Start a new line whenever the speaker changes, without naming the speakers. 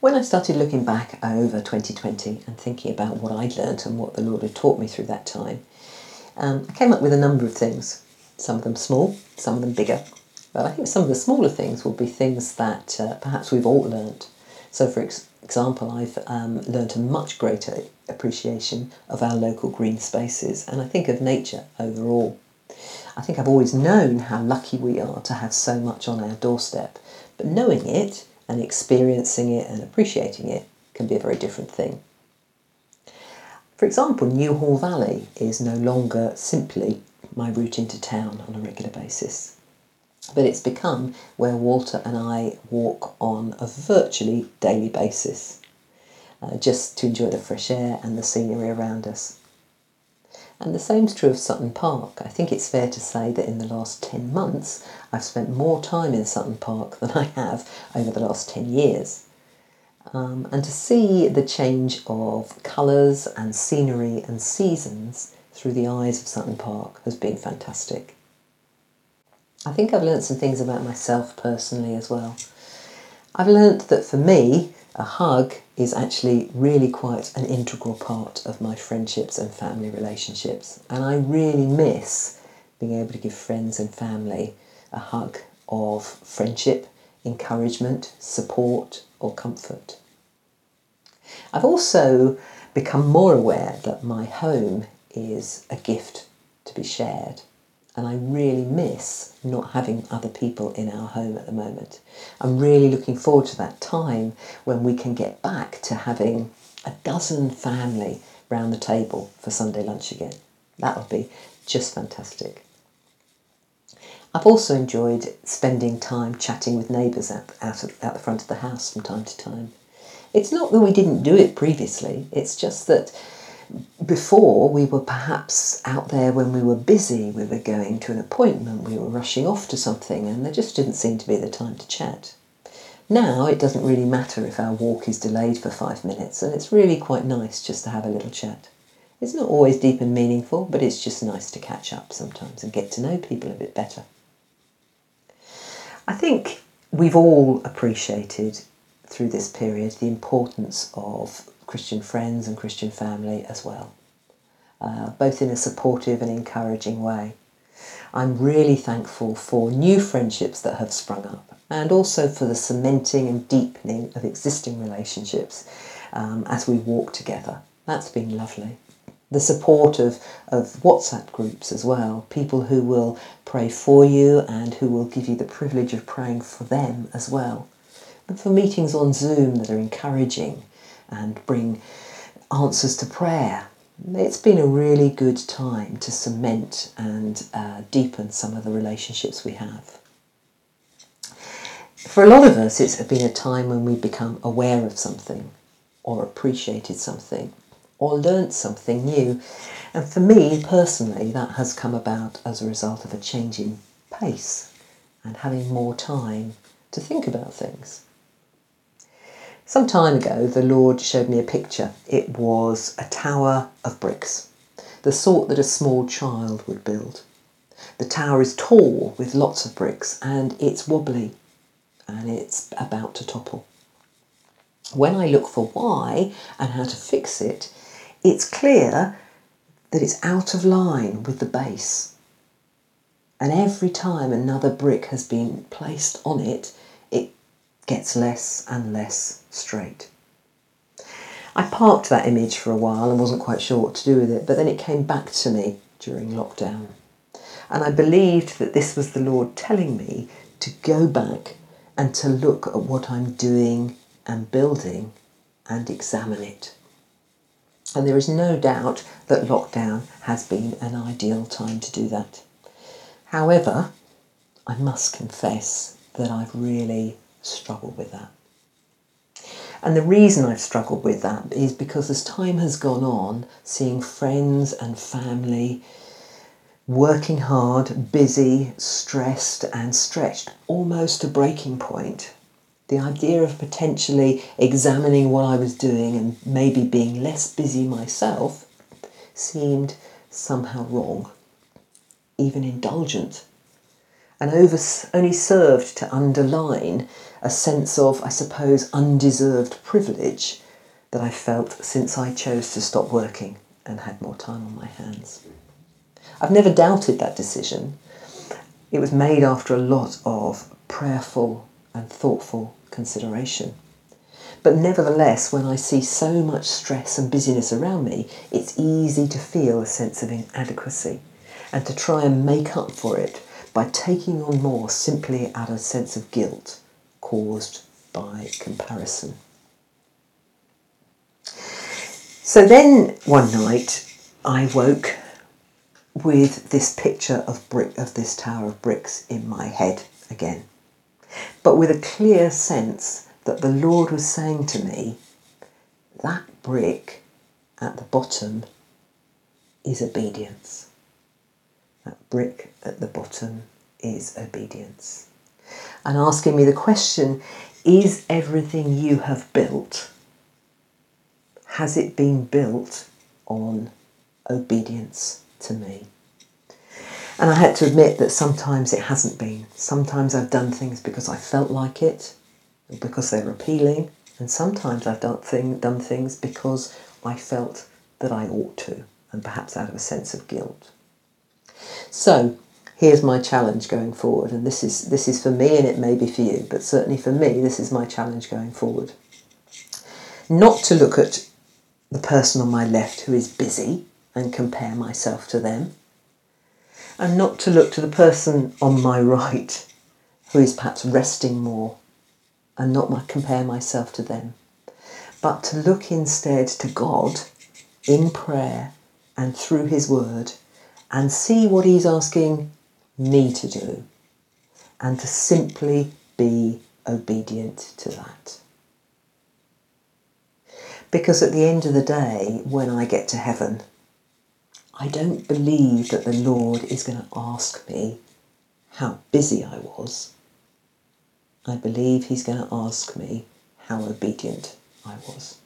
When I started looking back over 2020 and thinking about what I'd learnt and what the Lord had taught me through that time, um, I came up with a number of things. Some of them small, some of them bigger. But I think some of the smaller things will be things that uh, perhaps we've all learnt. So, for ex- example, I've um, learnt a much greater appreciation of our local green spaces and I think of nature overall. I think I've always known how lucky we are to have so much on our doorstep, but knowing it and experiencing it and appreciating it can be a very different thing. For example, Newhall Valley is no longer simply my route into town on a regular basis, but it's become where Walter and I walk on a virtually daily basis, uh, just to enjoy the fresh air and the scenery around us. And the same is true of Sutton Park. I think it's fair to say that in the last 10 months, I've spent more time in Sutton Park than I have over the last 10 years. Um, and to see the change of colours and scenery and seasons through the eyes of Sutton Park has been fantastic. I think I've learnt some things about myself personally as well. I've learnt that for me, a hug is actually really quite an integral part of my friendships and family relationships. And I really miss being able to give friends and family a hug of friendship, encouragement, support, or comfort. I've also become more aware that my home is a gift to be shared and I really miss not having other people in our home at the moment. I'm really looking forward to that time when we can get back to having a dozen family round the table for Sunday lunch again. That would be just fantastic. I've also enjoyed spending time chatting with neighbours out, out, out the front of the house from time to time. It's not that we didn't do it previously, it's just that before we were perhaps out there when we were busy, we were going to an appointment, we were rushing off to something, and there just didn't seem to be the time to chat. Now it doesn't really matter if our walk is delayed for five minutes, and it's really quite nice just to have a little chat. It's not always deep and meaningful, but it's just nice to catch up sometimes and get to know people a bit better. I think we've all appreciated through this period the importance of Christian friends and Christian family as well, uh, both in a supportive and encouraging way. I'm really thankful for new friendships that have sprung up and also for the cementing and deepening of existing relationships um, as we walk together. That's been lovely. The support of, of WhatsApp groups as well, people who will pray for you and who will give you the privilege of praying for them as well. And for meetings on Zoom that are encouraging and bring answers to prayer. It's been a really good time to cement and uh, deepen some of the relationships we have. For a lot of us, it's been a time when we've become aware of something, or appreciated something, or learnt something new. And for me personally, that has come about as a result of a change in pace and having more time to think about things. Some time ago, the Lord showed me a picture. It was a tower of bricks, the sort that a small child would build. The tower is tall with lots of bricks and it's wobbly and it's about to topple. When I look for why and how to fix it, it's clear that it's out of line with the base. And every time another brick has been placed on it, gets less and less straight. I parked that image for a while and wasn't quite sure what to do with it, but then it came back to me during lockdown. And I believed that this was the Lord telling me to go back and to look at what I'm doing and building and examine it. And there is no doubt that lockdown has been an ideal time to do that. However, I must confess that I've really struggled with that. And the reason I've struggled with that is because as time has gone on, seeing friends and family working hard, busy, stressed, and stretched almost to breaking point, the idea of potentially examining what I was doing and maybe being less busy myself seemed somehow wrong, even indulgent. And over, only served to underline a sense of, I suppose, undeserved privilege that I felt since I chose to stop working and had more time on my hands. I've never doubted that decision. It was made after a lot of prayerful and thoughtful consideration. But nevertheless, when I see so much stress and busyness around me, it's easy to feel a sense of inadequacy and to try and make up for it by taking on more simply out of a sense of guilt caused by comparison. So then one night I woke with this picture of brick of this tower of bricks in my head again. But with a clear sense that the Lord was saying to me, that brick at the bottom is obedience. That brick at the bottom is obedience. And asking me the question is everything you have built, has it been built on obedience to me? And I had to admit that sometimes it hasn't been. Sometimes I've done things because I felt like it, because they're appealing, and sometimes I've done, thing, done things because I felt that I ought to, and perhaps out of a sense of guilt. So, here's my challenge going forward, and this is this is for me, and it may be for you, but certainly for me, this is my challenge going forward. Not to look at the person on my left who is busy and compare myself to them, and not to look to the person on my right who is perhaps resting more and not my, compare myself to them, but to look instead to God in prayer and through His Word and see what He's asking me to do and to simply be obedient to that. Because at the end of the day, when I get to heaven, I don't believe that the Lord is going to ask me how busy I was. I believe He's going to ask me how obedient I was.